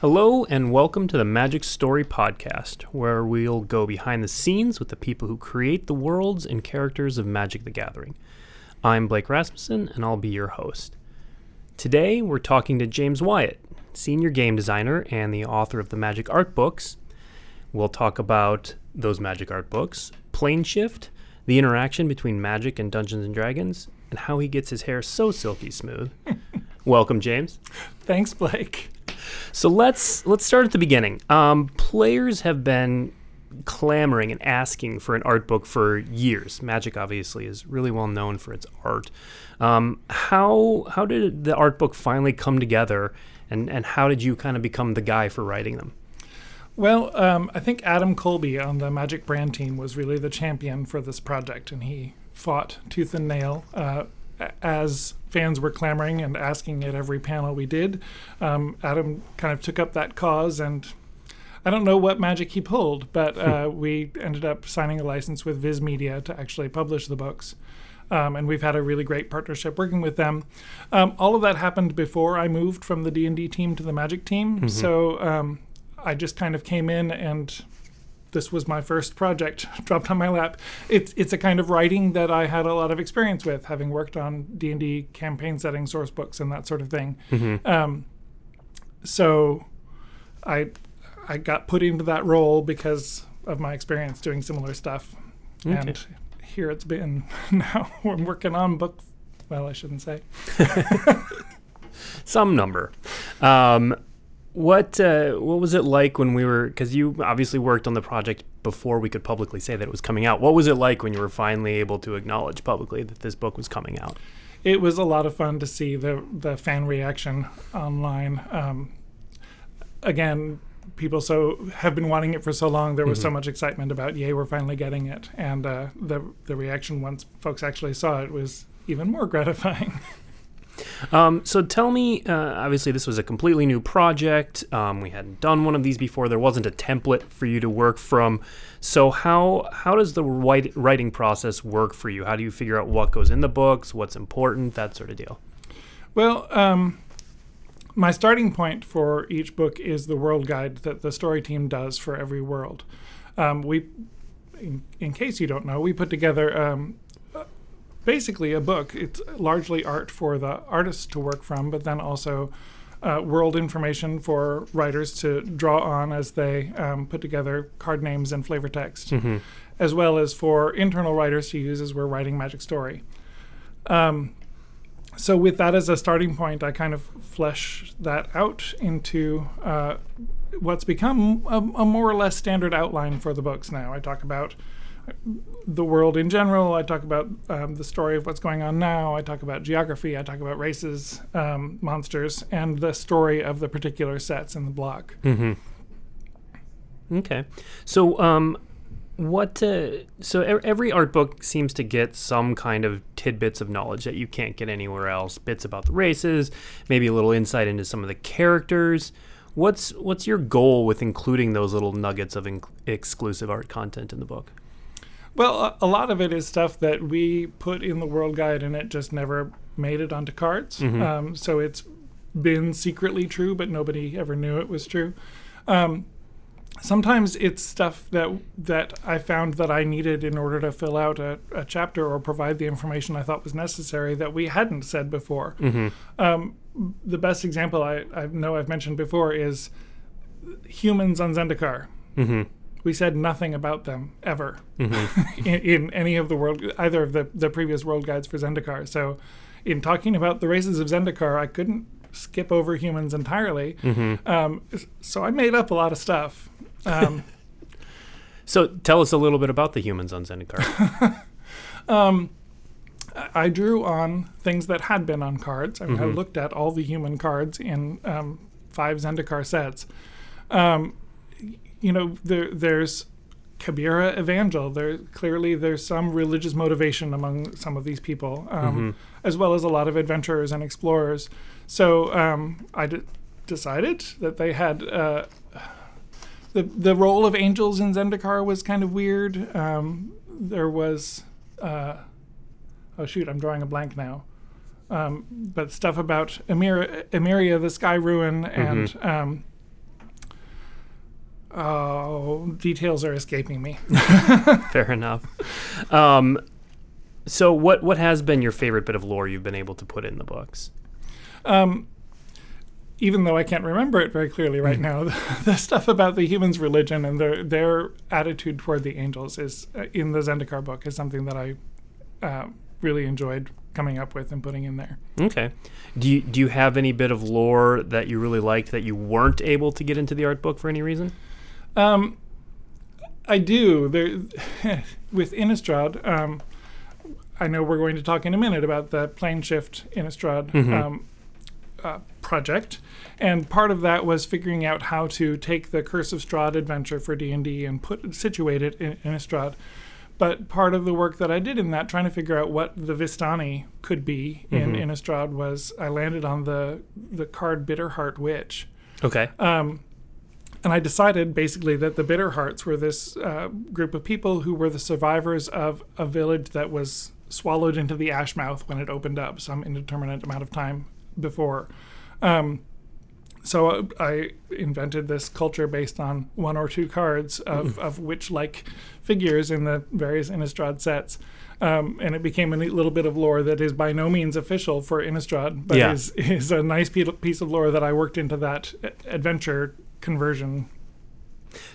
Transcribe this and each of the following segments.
Hello, and welcome to the Magic Story Podcast, where we'll go behind the scenes with the people who create the worlds and characters of Magic the Gathering. I'm Blake Rasmussen, and I'll be your host. Today, we're talking to James Wyatt, senior game designer and the author of the Magic Art Books. We'll talk about those Magic Art Books, Plane Shift, the interaction between Magic and Dungeons and Dragons, and how he gets his hair so silky smooth. Welcome, James. Thanks, Blake. So let's let's start at the beginning. Um, players have been clamoring and asking for an art book for years. Magic obviously is really well known for its art. Um, how how did the art book finally come together, and and how did you kind of become the guy for writing them? Well, um, I think Adam Colby on the Magic brand team was really the champion for this project, and he fought tooth and nail uh, as fans were clamoring and asking at every panel we did. Um, Adam kind of took up that cause, and I don't know what magic he pulled, but uh, we ended up signing a license with Viz Media to actually publish the books. Um, and we've had a really great partnership working with them. Um, all of that happened before I moved from the D and D team to the Magic team, mm-hmm. so um, I just kind of came in and this was my first project dropped on my lap. It's it's a kind of writing that I had a lot of experience with, having worked on D and D campaign setting source books and that sort of thing. Mm-hmm. Um, so, I I got put into that role because of my experience doing similar stuff, okay. and here it's been. Now I'm working on book. Well, I shouldn't say. Some number. Um, what uh, what was it like when we were? Because you obviously worked on the project before we could publicly say that it was coming out. What was it like when you were finally able to acknowledge publicly that this book was coming out? It was a lot of fun to see the the fan reaction online. Um, again, people so have been wanting it for so long. There was mm-hmm. so much excitement about, yay, we're finally getting it, and uh, the the reaction once folks actually saw it was even more gratifying. Um, so tell me, uh, obviously, this was a completely new project. Um, we hadn't done one of these before. There wasn't a template for you to work from. So how how does the writing process work for you? How do you figure out what goes in the books, what's important, that sort of deal? Well, um, my starting point for each book is the world guide that the story team does for every world. Um, we, in, in, case you don't know, we put together um, basically a book. It's largely art for the artists to work from, but then also uh, world information for writers to draw on as they um, put together card names and flavor text, mm-hmm. as well as for internal writers to use as we're writing Magic Story. Um, so, with that as a starting point, I kind of flesh that out into uh, what's become a, a more or less standard outline for the books now. I talk about the world in general. I talk about um, the story of what's going on now. I talk about geography. I talk about races, um, monsters, and the story of the particular sets in the block. Mm-hmm. Okay, so um, what? Uh, so every art book seems to get some kind of tidbits of knowledge that you can't get anywhere else. Bits about the races, maybe a little insight into some of the characters. What's what's your goal with including those little nuggets of inc- exclusive art content in the book? Well, a, lot of it is stuff that we put in the world guide and it just never made it onto cards. Mm-hmm. Um, so it's been secretly true, but nobody ever knew it was true. Um, sometimes it's stuff that that I found that I needed in order to fill out a, a chapter or provide the information I thought was necessary that we hadn't said before. Mm-hmm. Um, the best example I, I, know I've mentioned before is humans on Zendikar. Mm-hmm we said nothing about them ever mm-hmm. in, in, any of the world, either of the, the previous world guides for Zendikar. So, in talking about the races of Zendikar, I couldn't skip over humans entirely. Mm-hmm. Um, so I made up a lot of stuff. Um, so tell us a little bit about the humans on Zendikar. um, I drew on things that had been on cards. I, mean, mm-hmm. I looked at all the human cards in um, five Zendikar sets. Um, you know, there there's Kabira Evangel. There clearly there's some religious motivation among some of these people, um, mm-hmm. as well as a lot of adventurers and explorers. So um, I d- decided that they had uh, the the role of angels in Zendikar was kind of weird. Um, there was uh, oh shoot, I'm drawing a blank now. Um, but stuff about Emir- Emeria, the Sky Ruin, and mm-hmm. Oh, details are escaping me. Fair enough. Um, so, what what has been your favorite bit of lore you've been able to put in the books? Um, even though I can't remember it very clearly right now, the, the stuff about the humans' religion and their their attitude toward the angels is uh, in the Zendikar book is something that I uh, really enjoyed coming up with and putting in there. Okay. Do you do you have any bit of lore that you really liked that you weren't able to get into the art book for any reason? Um, I do. There, with Innistrad, um, I know we're going to talk in a minute about the plane shift Innistrad Mhm. um, uh, project, and part of that was figuring out how to take the Curse of Strahd adventure for D and D and put situate it in Innistrad. But part of the work that I did in that, trying to figure out what the Vistani could be in Mhm. Innistrad, was I landed on the the card Bitterheart Witch. Okay. Um, and I decided basically that the Bitter Hearts were this uh, group of people who were the survivors of a village that was swallowed into the Ashmouth when it opened up some indeterminate amount of time before. Um, so uh, I invented this culture based on one or two cards of, of witch-like figures in the various Innistrad sets. Um, and it became a neat little bit of lore that is by no means official for Innistrad, but Yeah. is, is a nice piece of lore that I worked into that adventure conversion.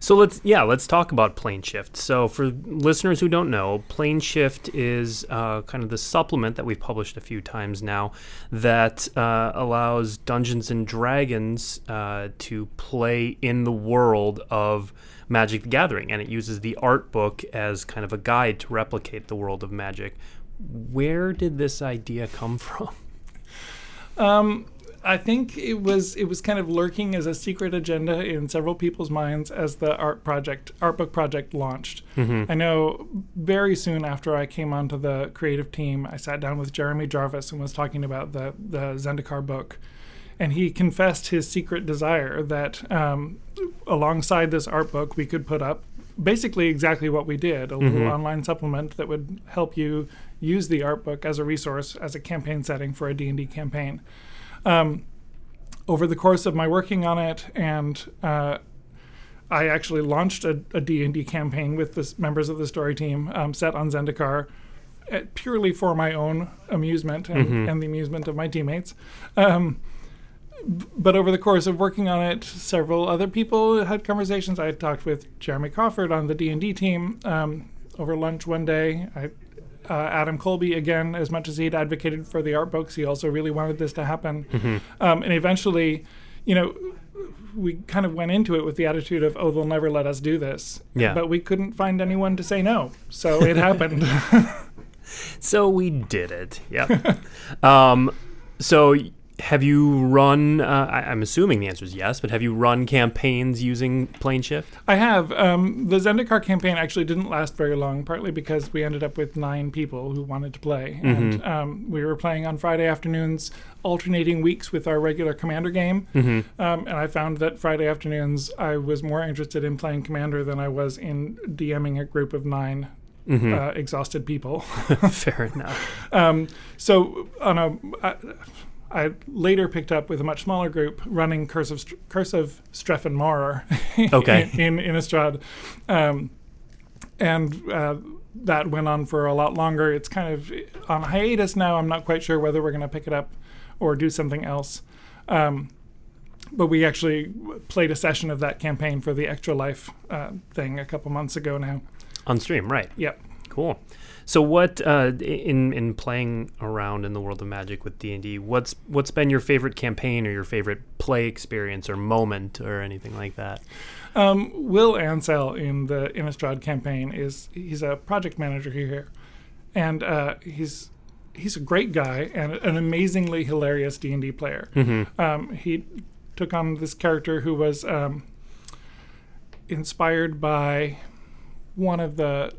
So let's yeah let's talk about plane shift. So for listeners who don't know, plane shift is uh, kind of the supplement that we've published a few times now that uh, allows Dungeons and Dragons uh, to play in the world of Magic the Gathering, and it uses the art book as kind of a guide to replicate the world of Magic. Where did this idea come from? Um, I think it was it was kind of lurking as a secret agenda in several people's minds as the art project art book project launched. I know very soon after I came onto the creative team, I sat down with Jeremy Jarvis and was talking about the the Zendikar book, and he confessed his secret desire that um, alongside this art book we could put up basically exactly what we did a little Mhm. online supplement that would help you use the art book as a resource as a campaign setting for a d&d campaign um, over the course of my working on it and uh, i actually launched a, a d&d campaign with the members of the story team um, set on zendikar uh, purely for my own amusement and, Mhm. and the amusement of my teammates um, but over the course of working on it, several other people had conversations. I had talked with Jeremy Crawford on the D and D team um, over lunch one day. I, uh, Adam Colby again, as much as he'd advocated for the art books, he also really wanted this to happen. Um, and eventually, you know, we kind of went into it with the attitude of, "Oh, they'll never let us do this." Yeah. But we couldn't find anyone to say no, so it happened. So we did it. Yep. um, so have you run? Uh, I, I'm assuming the answer is yes, but have you run campaigns using plane shift? I have. Um, the Zendikar campaign actually didn't last very long, partly because we ended up with nine people who wanted to play. And um, we were playing on Friday afternoons, alternating weeks with our regular Commander game. Mm-hmm. Um, and I found that Friday afternoons, I was more interested in playing Commander than I was in DMing a group of 9 Mm-hmm. uh, exhausted people. Fair enough. Um, so on a, I, I later picked up with a much smaller group running Curse of Str- Curse of Strefan Maurer Okay. in, in Innistrad, um, and uh, that went on for a lot longer. It's kind of on hiatus now. I'm not quite sure whether we're going to pick it up or do something else. Um, but we actually played a session of that campaign for the Extra Life uh, thing a couple months ago now. On stream, right? Yep. Cool. So what uh, in in playing around in the world of Magic with D and D? What's what's been your favorite campaign or your favorite play experience or moment or anything like that? Um, Will Ansell in the Innistrad campaign is he's a project manager here, and uh, he's he's a great guy and an amazingly hilarious D and D player. Mm-hmm. Um, he took on this character who was um, inspired by one of the,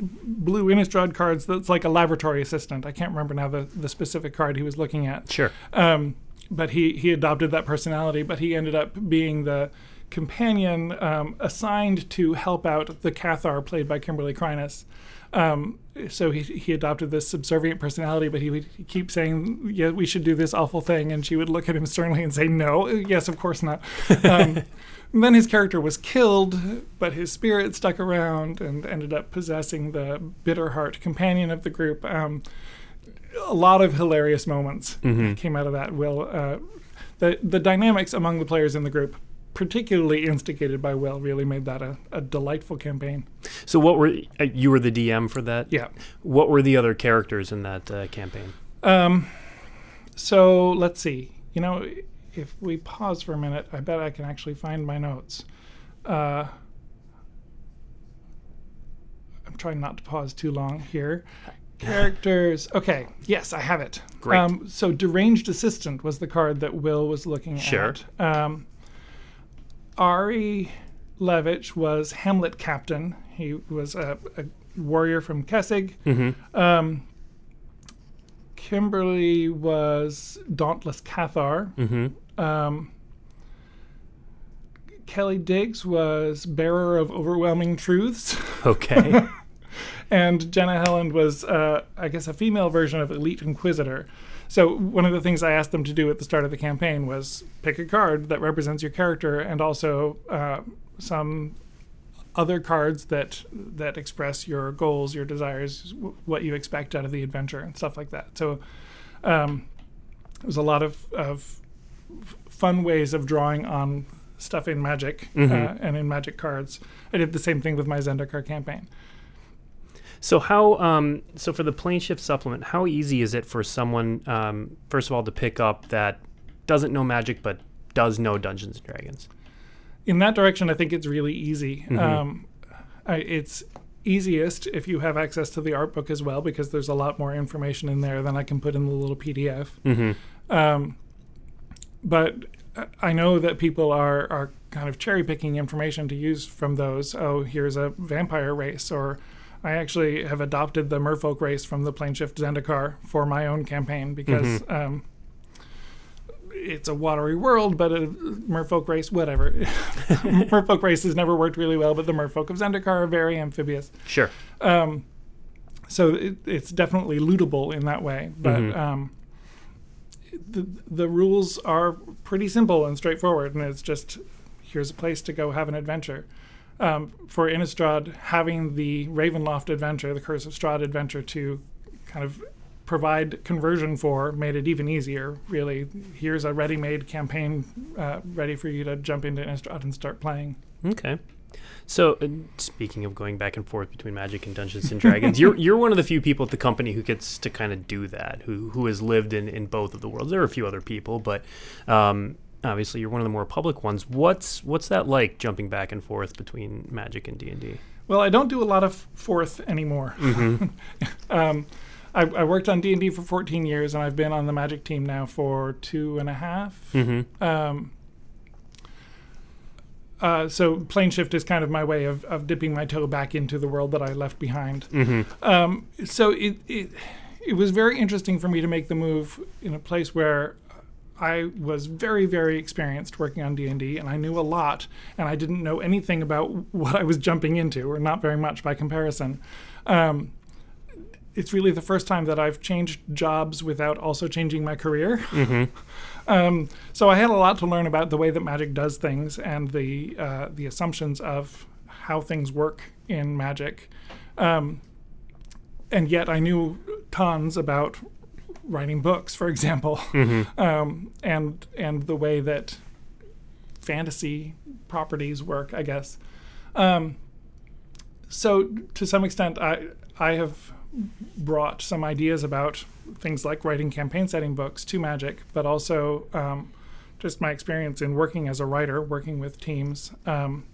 blue Innistrad cards that's like a laboratory assistant. I can't remember now the, the specific card he was looking at. Sure. Um, but he, he adopted that personality, but he ended up being the companion um, assigned to help out the Cathar, played by Kimberly Kreines. Um, so he, he adopted this subservient personality, but he would keep saying, "Yeah, we should do this awful thing," and she would look at him sternly and say, "No, yes, of course not." Um, then his character was killed, but his spirit stuck around and ended up possessing the Bitterheart companion of the group. Um, a lot of hilarious moments Mm-hmm. came out of that. Will uh, the the dynamics among the players in the group, particularly instigated by Will, really made that a, a delightful campaign. So what were uh, you were the DM for that? Yeah. What were the other characters in that uh, campaign? Um, so let's see. You know, if we pause for a minute, I bet I can actually find my notes. Uh, I'm trying not to pause too long here. Characters. Okay. Yes, I have it. Great. Um, so, deranged assistant was the card that Will was looking Sure. at. Um, Ari Levitch was Hamlet captain. He was a, a warrior from Kessig. Mm-hmm. Um, Kimberly was Dauntless Cathar. Mm-hmm. Um, Kelly Diggs was Bearer of Overwhelming Truths. Okay. and Jenna Helland was, uh, I guess, a female version of Elite Inquisitor. So one of the things I asked them to do at the start of the campaign was pick a card that represents your character, and also uh, some other cards that that express your goals, your desires, w- what you expect out of the adventure, and stuff like that. So um, it was a lot of, of fun ways of drawing on stuff in Magic uh, Mhm. and in Magic cards. I did the same thing with my Zendikar campaign. So how um so for the plane shift supplement, how easy is it for someone um first of all to pick up that doesn't know magic but does know Dungeons and Dragons? in that direction, I think it's really easy. Mhm. Um, I, it's easiest if you have access to the art book as well, because there's a lot more information in there than I can put in the little PDF. Mm-hmm. Um, but I- I know that people are, are kind of cherry picking information to use from those. Oh, here's a vampire race, or I actually have adopted the merfolk race from the Planeshift Zendikar for my own campaign because um, it's a watery world, but a merfolk race, whatever. merfolk race has never worked really well, but the merfolk of Zendikar are very amphibious. Sure. Um, so it, it's definitely lootable in that way, but Mhm. um, the the rules are pretty simple and straightforward, and it's just here's a place to go have an adventure. Um, for Innistrad, having the Ravenloft adventure, the Curse of Strahd adventure, to kind of provide conversion for made it even easier. Really, here's a ready-made campaign uh, ready for you to jump into Innistrad and start playing. Okay. So, uh, speaking of going back and forth between Magic and Dungeons and Dragons, you're you're one of the few people at the company who gets to kind of do that, who who has lived in, in both of the worlds. There are a few other people, but um, obviously you're one of the more public ones. What's what's that like jumping back and forth between Magic and D and D? Well, I don't do a lot of forth anymore. Mm-hmm. Um, I, I worked on D and D for 14 years, and I've been on the Magic team now for two and a half. Mm-hmm. Um, uh, so plane shift is kind of my way of, of dipping my toe back into the world that I left behind. Mm-hmm. Um, so it, it it was very interesting for me to make the move in a place where I was very very experienced working on D and D, and I knew a lot, and I didn't know anything about what I was jumping into, or not very much by comparison. Um, it's really the first time that I've changed jobs without also changing my career. Mm-hmm. Um, so I had a lot to learn about the way that magic does things and the uh, the assumptions of how things work in magic. Um, and yet I knew tons about writing books, for example, Mm-hmm. um, and and the way that fantasy properties work, I guess. Um, so to some extent, I I have brought some ideas about things like writing campaign setting books to Magic, but also um, just my experience in working as a writer, working with teams. Um,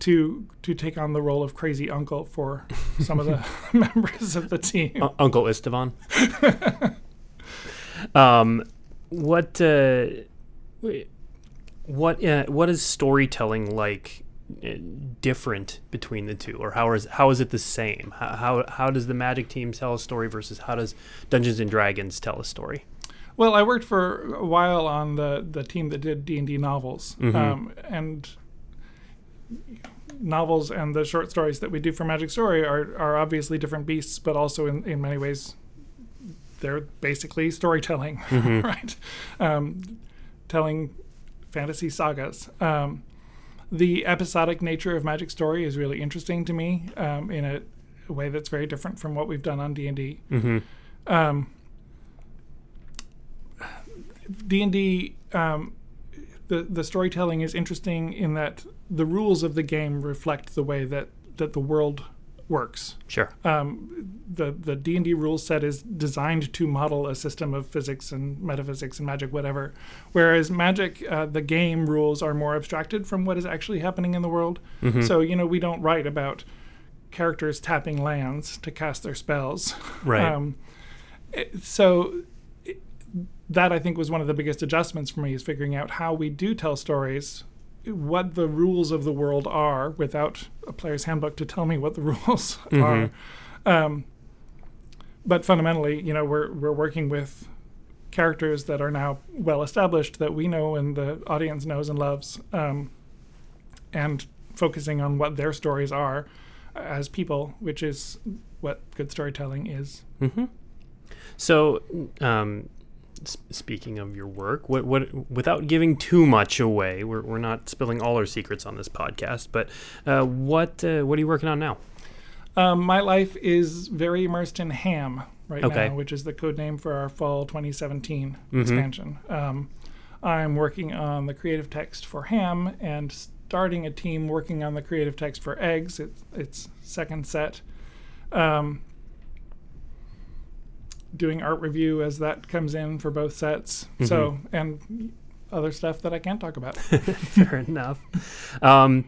to to take on the role of crazy uncle for some of the members of the team. U- Uncle Istvan. um, what uh, what uh, what is storytelling like uh, different between the two, or how is how is it the same? How how, how does the Magic team tell a story versus how does Dungeons and Dragons tell a story? Well, I worked for a while on the the team that did D and D novels, Mhm. um, and novels and the short stories that we do for Magic Story are are obviously different beasts, but also in in many ways they're basically storytelling, Mhm. right? Um, telling fantasy sagas. Um, the episodic nature of Magic Story is really interesting to me um, in a, a way that's very different from what we've done on D and D. Mm-hmm. Um, D and D, um, the the storytelling is interesting in that the rules of the game reflect the way that that the world works. Sure. Um, the the D and D rule set is designed to model a system of physics and metaphysics and magic, whatever. Whereas Magic, uh, the game rules are more abstracted from what is actually happening in the world. Mhm. So you know we don't write about characters tapping lands to cast their spells. Right. Um, so it- that I think was one of the biggest adjustments for me is figuring out how we do tell stories, what the rules of the world are, without a player's handbook to tell me what the rules are. Um, but fundamentally, you know, we're we're working with characters that are now well established that we know and the audience knows and loves, um, and focusing on what their stories are as people, which is what good storytelling is. Mm-hmm. So, um, speaking of your work, what, what, without giving too much away, we're, we're not spilling all our secrets on this podcast, but uh, what uh, what are you working on now? Um, my life is very immersed in Ham right Okay. now, which is the code name for our fall 2017 Mhm. expansion. Um, I'm working on the creative text for Ham and starting a team working on the creative text for Eggs. It's its second set. Um, doing art review as that comes in for both sets. So and other stuff that I can't talk about. Fair enough. Um,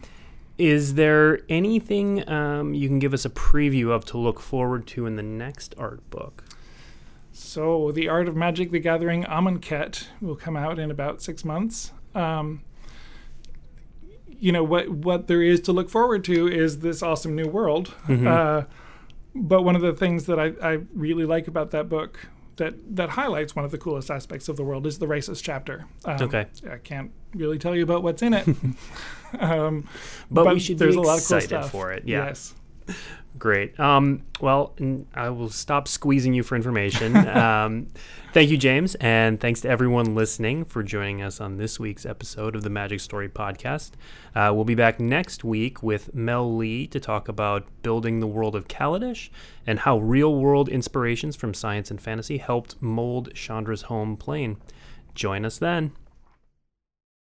is there anything um, you can give us a preview of to look forward to in the next art book? So, The Art of Magic: The Gathering Amonkhet will come out in about six months. Um, you know what what there is to look forward to is this awesome new world. Mhm. Uh, but one of the things that I, I really like about that book that that highlights one of the coolest aspects of the world is the racist chapter. Um, Okay. I can't really tell you about what's in it. um, But, we should there's be a lot of cool excited stuff. for it. Yeah. Yes. Great. Um, well, I will stop squeezing you for information. um, thank you, James, and thanks to everyone listening for joining us on this week's episode of the Magic Story Podcast. Uh, we'll be back next week with Mel Lee to talk about building the world of Kaladesh and how real world inspirations from science and fantasy helped mold Chandra's home plane. Join us then.